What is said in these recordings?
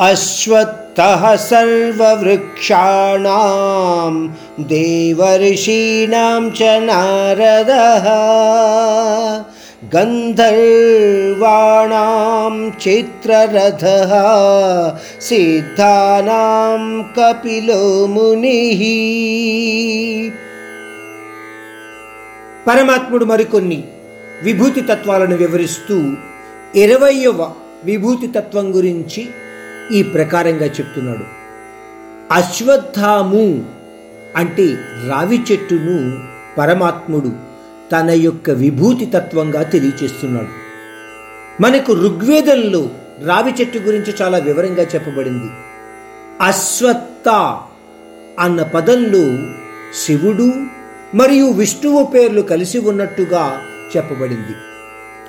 अश्वत्थः सर्ववृक्षाणां देवर्षीणां च नारदः गन्धर्वाणां चित्ररथः सिद्धानां कपिलो मुनिः పరమాత్ముడు మరికొన్ని విభూతి తత్వాలను వివరిస్తూ ఇరవయవ విభూతి తత్వం గురించి ఈ ప్రకారంగా చెప్తున్నాడు. అశ్వత్థాము అంటే రావి చెట్టును పరమాత్ముడు తన యొక్క విభూతి తత్వంగా తెలియచేస్తున్నాడు. మనకు ఋగ్వేదంలో రావి చెట్టు గురించి చాలా వివరంగా చెప్పబడింది. అశ్వత్థ అన్న పదంలో శివుడు మరియు విష్ణువు పేర్లు కలిసి ఉన్నట్టుగా చెప్పబడింది.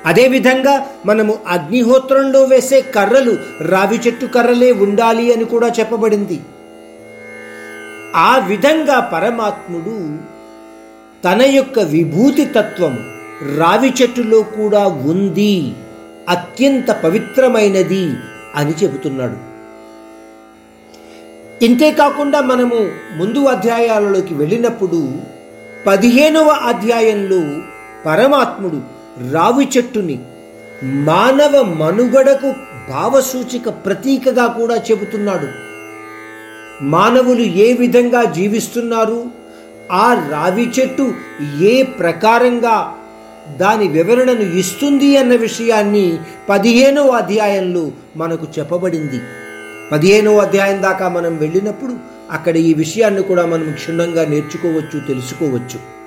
అదేవిధంగా మనము అగ్నిహోత్రంలో వేసే కర్రలు రావి చెట్టు కర్రలే ఉండాలి అని కూడా చెప్పబడింది. ఆ విధంగా పరమాత్ముడు తన యొక్క విభూతి తత్వం రావి చెట్టులో కూడా ఉంది. అత్యంత పవిత్రమైనది అని చెబుతున్నాడు. ఇంతేకాకుండా మనము ముందు అధ్యాయాలలోకి వెళ్ళినప్పుడు పదిహేనవ అధ్యాయంలో పరమాత్ముడు రావి చెట్టుని మానవ మనుగడకు భావసూచిక ప్రతీకగా కూడా చెబుతున్నాడు. మానవులు ఏ విధంగా జీవిస్తున్నారు? ఆ రావి చెట్టు ఏ ప్రకారంగా దాని వివరణను ఇస్తుంది అన్న విషయాన్ని పదిహేనవ అధ్యాయంలో మనకు చెప్పబడింది. పదిహేనవ అధ్యాయం దాకా మనం వెళ్ళినప్పుడు అక్కడ ఈ విషయాన్ని కూడా మనం క్షుణ్ణంగా నేర్చుకోవచ్చు తెలుసుకోవచ్చు.